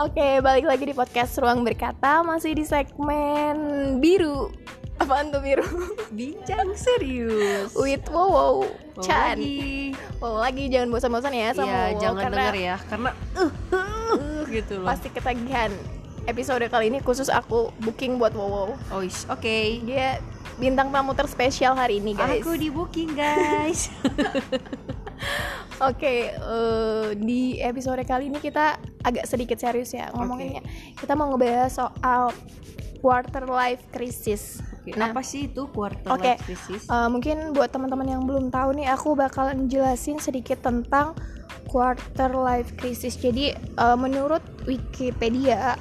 Oke, balik lagi di podcast Ruang Berkata Masih di segmen biru Apaan tuh biru? Bincang serius. With Wow Mau Chan lagi. Wow lagi, jangan bosan-bosan ya sama Iya, Wow jangan karena denger ya, karena uh, uh, gitu loh. Pasti ketagihan Episode kali ini khusus aku booking buat Wow Oh, is- oke. Dia bintang tamu terspesial hari ini guys Aku di booking guys. Oke, eh, di episode kali ini kita agak sedikit serius ya ngomonginnya. Kita mau ngebahas soal quarter life crisis. Oke, Nah, apa sih itu quarter Oke. life crisis? eh, mungkin buat teman-teman yang belum tahu nih, aku bakalan jelasin sedikit tentang quarter life crisis. Jadi, eh, menurut Wikipedia,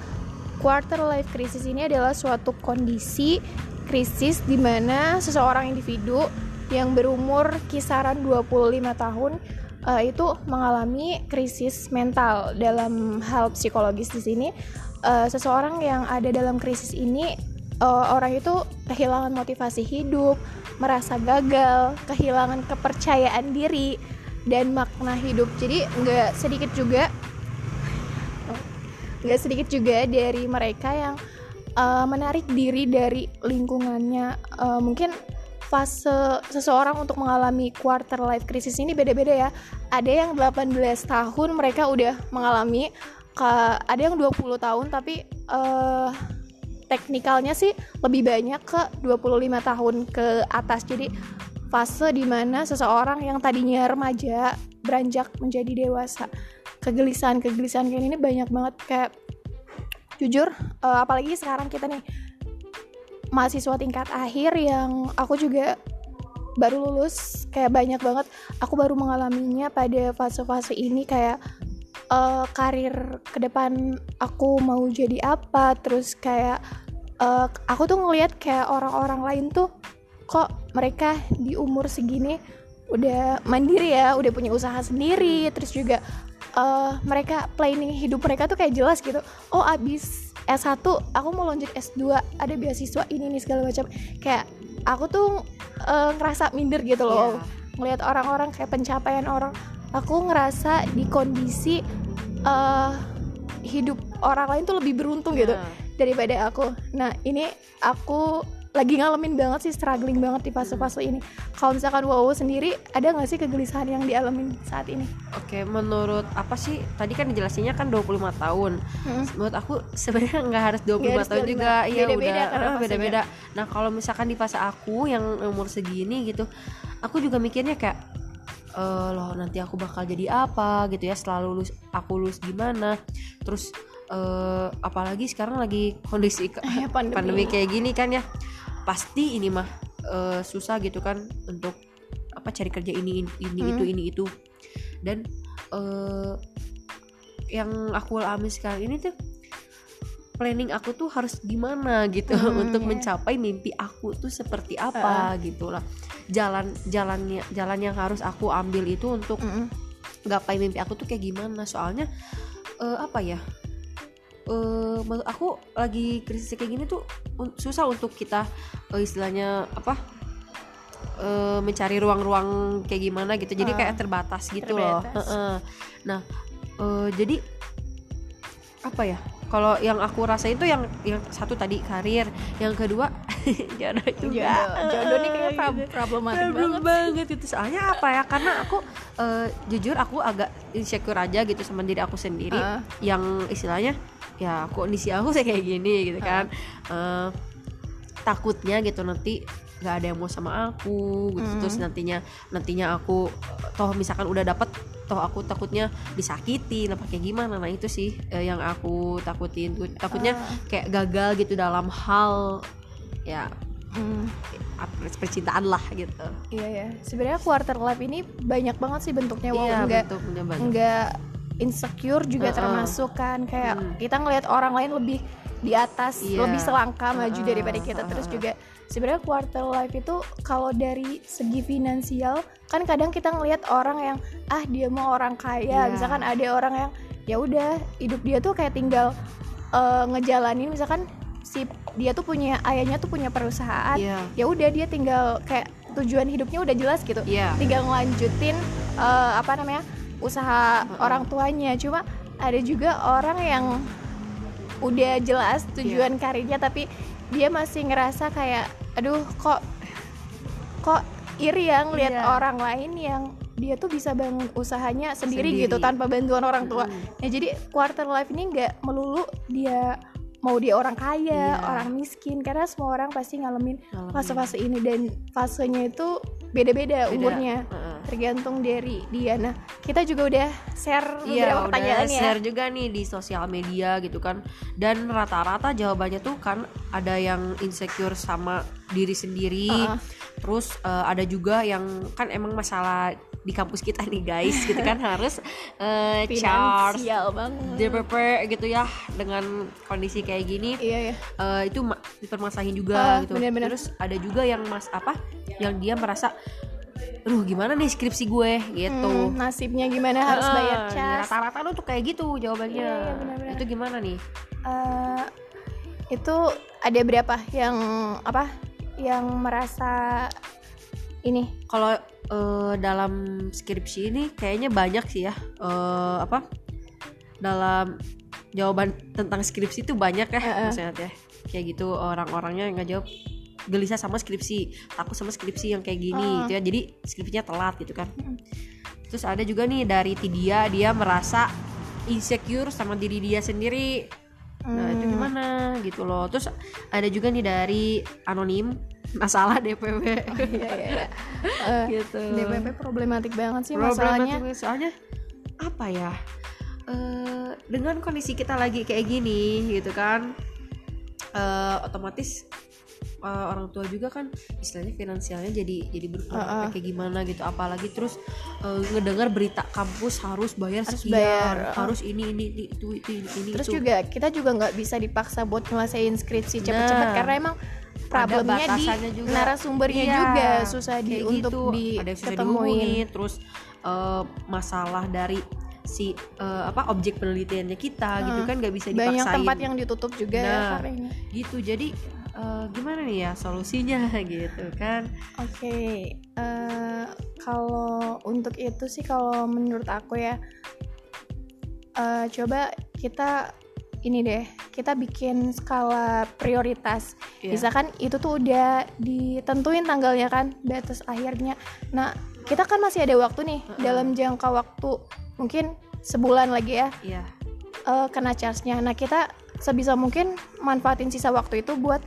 quarter life crisis ini adalah suatu kondisi krisis di mana seseorang individu yang berumur kisaran 25 tahun eh, itu mengalami krisis mental dalam hal psikologis di sini eh, seseorang yang ada dalam krisis ini eh, orang itu kehilangan motivasi hidup, merasa gagal, kehilangan kepercayaan diri dan makna hidup. Jadi nggak sedikit juga nggak sedikit juga dari mereka yang uh, menarik diri dari lingkungannya Uh, mungkin fase seseorang untuk mengalami quarter life crisis ini beda-beda ya. Ada yang 18 tahun mereka udah mengalami ada yang 20 tahun tapi uh, teknikalnya sih lebih banyak ke 25 tahun ke atas. Jadi fase di mana seseorang yang tadinya remaja beranjak menjadi dewasa. Kegelisahan-kegelisahan kayak ini banyak banget. Kayak jujur eh, apalagi sekarang kita nih mahasiswa tingkat akhir yang aku juga baru lulus kayak banyak banget. Aku baru mengalaminya pada fase-fase ini kayak eh, karir ke depan aku mau jadi apa terus kayak eh, aku tuh ngelihat kayak orang-orang lain tuh kok mereka di umur segini udah mandiri ya udah punya usaha sendiri terus juga eh, mereka planning hidup mereka tuh kayak jelas gitu. Oh abis S1 aku mau lanjut S2 ada beasiswa ini nih segala macam. Kayak aku tuh eh, ngerasa minder gitu loh. Iya. ngelihat orang-orang kayak pencapaian orang. Aku ngerasa di kondisi eh, hidup orang lain tuh lebih beruntung gitu Nah, daripada aku. Nah, ini aku lagi ngalamin banget sih struggling banget di fase-fase ini. Kalau misalkan Wow sendiri ada nggak sih kegelisahan yang dialamin saat ini? Oke, menurut apa sih? Tadi kan dijelasinnya kan 25 tahun. Hmm. Menurut aku sebenarnya nggak harus 25 Nggak harus tahun 25. juga. Iya Beda-beda udah eh, fasenya. beda-beda. Nah, kalau misalkan di fase aku yang umur segini gitu, aku juga mikirnya kayak eh loh nanti aku bakal jadi apa gitu ya setelah lulus aku lulus gimana terus eh apalagi sekarang lagi kondisi pandemi. pandemi kayak gini kan ya pasti ini mah eh, susah gitu kan untuk apa cari kerja ini ini, Hmm. itu ini itu dan eh yang aku alami sekarang ini tuh planning aku tuh harus gimana gitu Hmm, untuk iya. mencapai mimpi aku tuh seperti apa gitu lah jalan jalannya jalan yang harus aku ambil itu untuk Mm-mm. gapai mimpi aku tuh kayak gimana soalnya eh, apa ya eh menurut aku lagi krisis kayak gini tuh un- susah untuk kita eh, istilahnya apa eh, mencari ruang-ruang kayak gimana gitu jadi Ah, kayak terbatas gitu loh terbatas. Heeh. nah eh, jadi apa ya kalau yang aku rasain tuh yang yang satu tadi karir yang kedua jodoh juga Jodoh, jodoh nih kayaknya Gitu. problematik Problem banget. banget itu soalnya apa ya karena aku eh, jujur aku agak insecure aja gitu sama diri aku sendiri Ah. yang istilahnya ya kondisi aku saya kayak gini gitu kan Eh, takutnya gitu nanti nggak ada yang mau sama aku gitu Mm. terus nantinya nantinya aku toh misalkan udah dapet toh aku takutnya disakiti apa kayak gimana nah itu sih eh, yang aku takutin takutnya Ah. kayak gagal gitu dalam hal ya Mm. apa, percintaan lah gitu Iya ya. Sebenarnya quarter life ini banyak banget sih bentuknya. Wow, iya enggak bentuknya banyak enggak insecure juga Heeh. termasuk kan kayak Hmm. kita ngelihat orang lain lebih di atas Iya. lebih selangkah maju Heeh, daripada kita terus juga sebenarnya quarter life itu kalau dari segi finansial kan kadang kita ngelihat orang yang ah dia mau orang kaya Iya. misalkan ada orang yang ya udah hidup dia tuh kayak tinggal eh, ngejalanin misalkan si dia tuh punya ayahnya tuh punya perusahaan iya ya udah dia tinggal kayak tujuan hidupnya udah jelas gitu iya tinggal ngelanjutin eh, apa namanya usaha orang tuanya cuma ada juga orang yang udah jelas tujuan karirnya tapi dia masih ngerasa kayak aduh kok kok iri ya ngeliat Iya. orang lain yang dia tuh bisa bangun usahanya sendiri, Sendiri. gitu tanpa bantuan orang tua. Mm. Ya jadi quarter life ini nggak melulu dia mau dia orang kaya, Iya. orang miskin karena semua orang pasti ngalamin fase-fase ini dan fasenya itu beda-beda Beda. umurnya Heeh. Tergantung dari dia. Nah, kita juga udah share beberapa Iya, pertanyaan udah ya. share juga nih di sosial media gitu kan. Dan rata-rata jawabannya tuh kan ada yang insecure sama diri sendiri. Heeh. Terus eh, ada juga yang kan emang masalah di kampus kita nih guys, gitu kan harus eh, charge. DPP gitu ya dengan kondisi kayak gini Iya ya. eh, itu ma- dipermasalahin juga Ah, gitu. bener-bener. Terus ada juga yang mas apa yang dia merasa aduh gimana nih skripsi gue gitu. Hmm, nasibnya gimana harus Heeh, bayar nih, cas. Rata-rata lu tuh kayak gitu jawabannya. Iya, iya, benar-benar. itu gimana nih? Eh, itu ada berapa yang apa? Yang merasa ini Kalau eh, dalam skripsi ini kayaknya banyak sih ya eh, apa? Dalam jawaban tentang skripsi itu banyak ya Heeh. maksudnya teh. Kayak gitu orang-orangnya yang nggak jawab gelisah sama skripsi, takut sama skripsi yang kayak gini Heeh. gitu ya. Jadi skripsinya telat gitu kan. Mm. Terus ada juga nih dari Tidia dia merasa insecure sama diri dia sendiri. Nah, itu Hmm. gimana gitu loh. Terus ada juga nih dari anonim masalah DPW Iya, iya, iya. Eh, gitu. DPP problematik banget sih Problematik masalahnya. soalnya apa ya? Eh dengan kondisi kita lagi kayak gini gitu kan. eh otomatis eh, orang tua juga kan istilahnya finansialnya jadi jadi berkurang Uh-uh. kayak gimana gitu apalagi terus eh, ngedengar berita kampus harus bayar Harus sekian bayar, uh. harus ini ini, itu itu ini, ini Terus itu. juga kita juga nggak bisa dipaksa buat nyelesain skripsi cepet-cepet Nah, karena emang problemnya di juga. narasumbernya Iya, juga susah di kayak untuk gitu. di ada yang susah ketemuin. dihubungin terus eh, masalah dari si eh, apa objek penelitiannya kita gitu Hmm. kan nggak bisa dipaksain Banyak tempat yang ditutup juga ya Nah. karena ini. gitu jadi eh, gimana nih ya solusinya gitu kan Oke, eh, kalau untuk itu sih kalau menurut aku ya, eh, coba kita ini deh, kita bikin skala prioritas. Iya. Misalkan itu tuh udah ditentuin tanggalnya kan, batas akhirnya. Nah, kita kan masih ada waktu nih Heeh. dalam jangka waktu mungkin sebulan lagi ya iya eh, kena charge-nya. Nah, kita sebisa mungkin manfaatin sisa waktu itu buat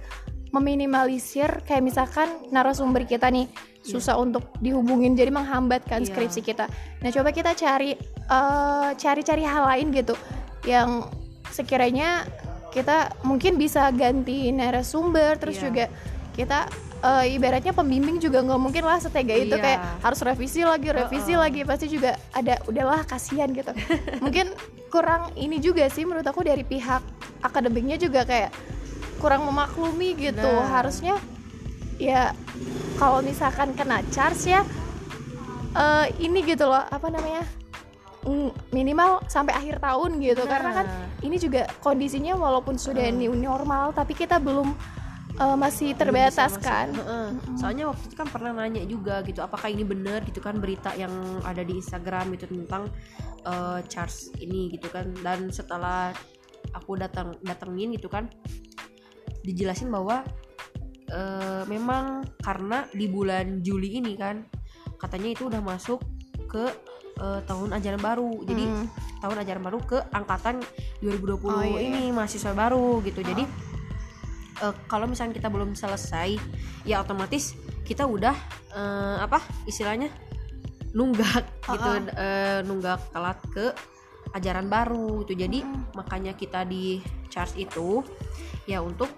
meminimalisir kayak misalkan narasumber kita nih susah untuk dihubungin jadi menghambat kan Iya. skripsi kita. Nah, coba kita cari eh, cari-cari hal lain gitu yang sekiranya kita mungkin bisa ganti narasumber terus Iya. juga kita eh, ibaratnya pembimbing juga nggak mungkin lah setega itu Iya. kayak harus revisi lagi revisi Heeh. lagi pasti juga ada udahlah kasihan gitu mungkin kurang ini juga sih menurut aku dari pihak akademiknya juga kayak kurang memaklumi gitu Nah. harusnya ya kalau misalkan kena charge ya eh, ini gitu loh apa namanya mm, minimal sampai akhir tahun gitu karena kan Nah. ini juga kondisinya walaupun sudah new normal tapi kita belum eh, masih terbatas bisa masuk. kan Heeh. soalnya waktu itu kan pernah nanya juga gitu apakah ini benar gitu kan berita yang ada di Instagram itu tentang eh, charge ini gitu kan dan setelah aku datang datengin gitu kan dijelasin bahwa eh, memang karena di bulan Juli ini kan katanya itu udah masuk ke eh, tahun ajaran baru jadi Mm. tahun ajaran baru ke angkatan 2020 Oh, iya, ini mahasiswa baru gitu. Jadi eh, kalau misalnya kita belum selesai ya otomatis kita udah eh, apa istilahnya nunggak gitu Ah, eh, nunggak telat ke ajaran baru gitu. Jadi Mm. makanya kita di charge itu ya untuk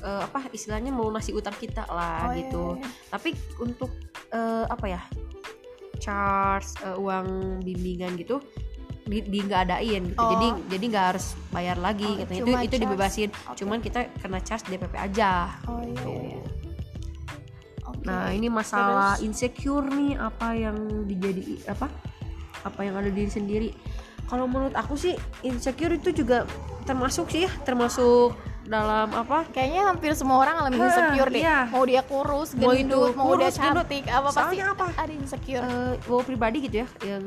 eh, apa istilahnya melunasi utang kita lah Oh, iya, gitu. iya, iya. Tapi untuk eh, apa ya charge eh, uang bimbingan gitu di, di nggak adain gitu Oh. jadi jadi nggak harus bayar lagi Oh, katanya itu itu dibebasin Oke. cuman kita kena charge DPP aja oh iya, gitu. iya, iya. Oke. nah ini masalah Terus? insecure nih apa yang dijadi apa apa yang ada di diri sendiri kalau menurut aku sih insecure itu juga termasuk sih ya termasuk dalam apa kayaknya hampir semua orang ngalamin insecure deh iya. mau dia kurus Mau gendut itu mau, kurus, gendut. cantik apa pasti apa? ada insecure wow pribadi gitu ya yang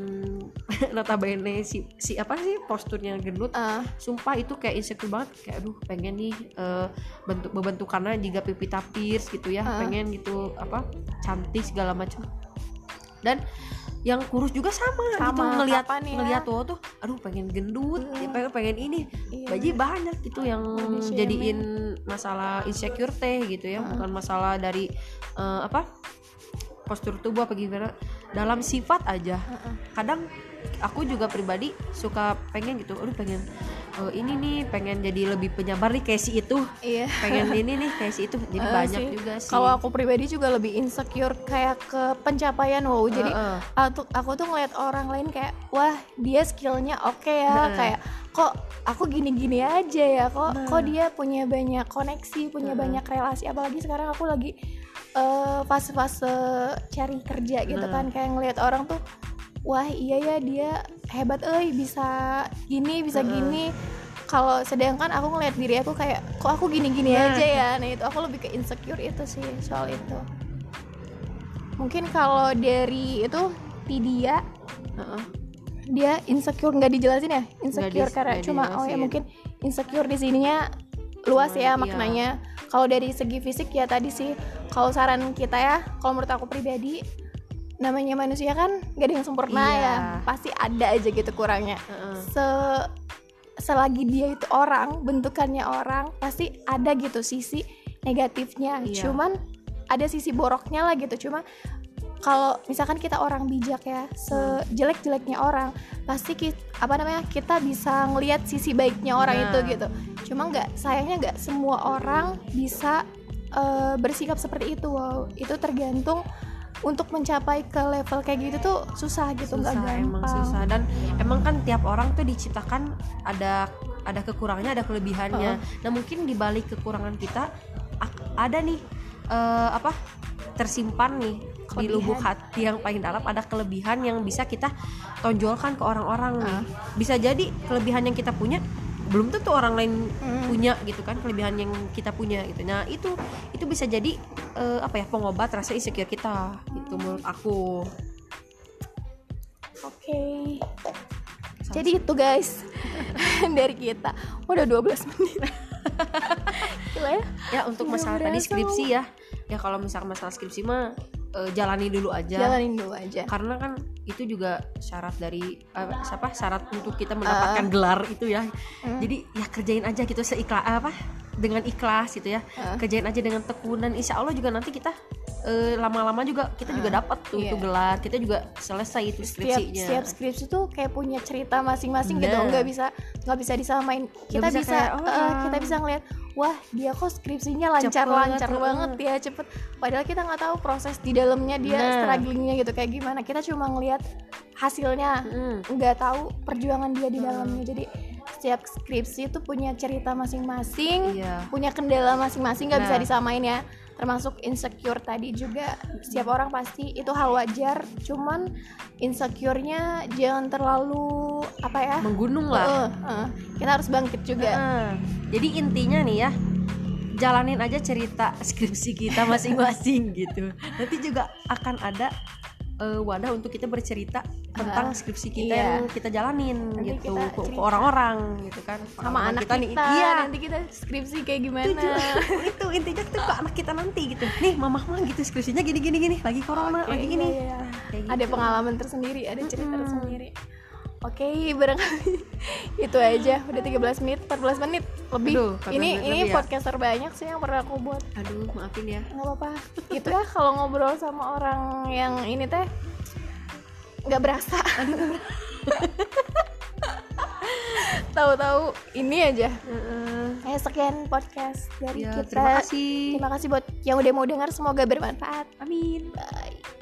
notabene si si apa sih posturnya gendut Eh, sumpah itu kayak insecure banget kayak aduh pengen nih eh, bentuk bentukannya juga pipi tapis gitu ya Ah. pengen gitu apa cantik segala macam dan yang kurus juga sama, gitu Sama, ngelihat kapan ya? ngelihat tuh tuh aduh pengen gendut Hmm. ya, pengen pengen ini Iya. baji banyak gitu yang shaming. jadiin masalah insecure teh gitu ya bukan masalah dari eh, apa postur tubuh apa gimana dalam sifat aja kadang aku juga pribadi suka pengen gitu aduh pengen eh, ini nih pengen jadi lebih penyabar nih kayak si itu iya pengen ini nih kayak si itu jadi Eh, banyak sih. juga sih kalau aku pribadi juga lebih insecure kayak ke pencapaian wow jadi Heeh. aku, aku tuh ngeliat orang lain kayak wah dia skillnya oke ya Heeh. kayak kok aku gini-gini aja ya kok Nah. kok dia punya banyak koneksi punya Heeh. banyak relasi apalagi sekarang aku lagi eh, fase-fase cari kerja gitu Heeh. kan kayak ngeliat orang tuh wah iya ya dia hebat eh bisa gini bisa Heeh. gini kalau sedangkan aku ngeliat diri aku kayak kok aku gini-gini Nah. aja ya nah itu aku lebih ke insecure itu sih soal itu mungkin kalau dari itu Tidia Heeh. dia insecure nggak dijelasin ya insecure dis- karena cuma oh ya mungkin insecure di sininya luas ya iya. maknanya kalau dari segi fisik ya tadi sih kalau saran kita ya kalau menurut aku pribadi namanya manusia kan gak ada yang sempurna Iya. ya pasti ada aja gitu kurangnya Heeh. se selagi dia itu orang bentukannya orang pasti ada gitu sisi negatifnya Iya. cuman ada sisi boroknya lah gitu cuma kalau misalkan kita orang bijak ya sejelek-jeleknya orang pasti kita, apa namanya kita bisa ngelihat sisi baiknya orang Nah. itu gitu cuma nggak sayangnya nggak semua orang bisa eh, bersikap seperti itu wow itu tergantung untuk mencapai ke level kayak gitu tuh susah gitu nggak gampang emang susah. Dan emang kan tiap orang tuh diciptakan ada ada kekurangannya ada kelebihannya. Nah mungkin di balik kekurangan kita ada nih eh, apa tersimpan nih di Kelebihan. lubuk hati yang paling dalam ada kelebihan yang bisa kita tonjolkan ke orang-orang nih. Ah. bisa jadi kelebihan yang kita punya belum tentu orang lain Mm. punya gitu kan kelebihan yang kita punya gitu nah itu itu bisa jadi eh, apa ya pengobat rasa insecure kita gitu menurut aku Oke. Jadi itu guys dari kita. Udah 12 menit. Gila ya. ya untuk masalah tadi skripsi ya ya kalau misalkan masalah skripsi mah eh, jalani dulu aja Jalanin dulu aja. karena kan itu juga syarat dari eh, siapa syarat untuk kita mendapatkan gelar itu ya Hmm. jadi ya kerjain aja gitu seikhlas apa dengan ikhlas gitu ya Ah. kerjain aja dengan tekunan insya Allah juga nanti kita eh, lama-lama juga kita juga dapat tuh itu Iya. gelar kita juga selesai itu Setiap, skripsinya setiap skripsi tuh kayak punya cerita masing-masing gitu. Nah. Nggak bisa nggak bisa disamain. Kita bisa bisa, kayak eh, orang. kita bisa ngeliat wah dia kok skripsinya Cepet, lancar-lancar heeh. banget ya cepet. Padahal kita nggak tahu proses di dalamnya dia Nah. strugglingnya gitu kayak gimana. Kita cuma ngelihat hasilnya. Mm. nggak tahu perjuangan dia di dalamnya jadi setiap skripsi itu punya cerita masing-masing Iya. punya kendala masing-masing nggak bisa Nah. disamain ya termasuk insecure tadi juga. Setiap orang pasti itu hal wajar cuman insecure-nya jangan terlalu apa ya? Menggunung lah. Eh, eh, kita harus bangkit juga. Nah, jadi intinya nih ya jalanin aja cerita skripsi kita masing-masing gitu. Nanti juga akan ada eh, wadah untuk kita bercerita tentang Ah, skripsi kita iya. yang kita jalanin Nanti gitu. kita ke, orang-orang gitu kan. sama Orang-orang anak kita, nih. iya. Nanti kita skripsi kayak gimana? Itu, itu intinya tuh ke anak kita nanti gitu. Nih mamah mah gitu skripsinya gini gini. Gini lagi corona lagi iya, gini iya. Kayak ada gitu. pengalaman tersendiri ada cerita Mm-mm. tersendiri. Oke barangkali itu aja. Udah 13 menit 14 menit. Lebih. Aduh, 14 ini menit ini lebih ya. podcast terbanyak sih yang pernah aku buat. Aduh maafin ya. Nggak apa-apa. Itu ya kalau ngobrol sama orang yang ini teh nggak berasa. Tahu-tahu ini aja. Heeh. eh sekian podcast dari ya kita. terima kasih. Terima kasih buat yang udah mau dengar. Semoga bermanfaat. Amin. Bye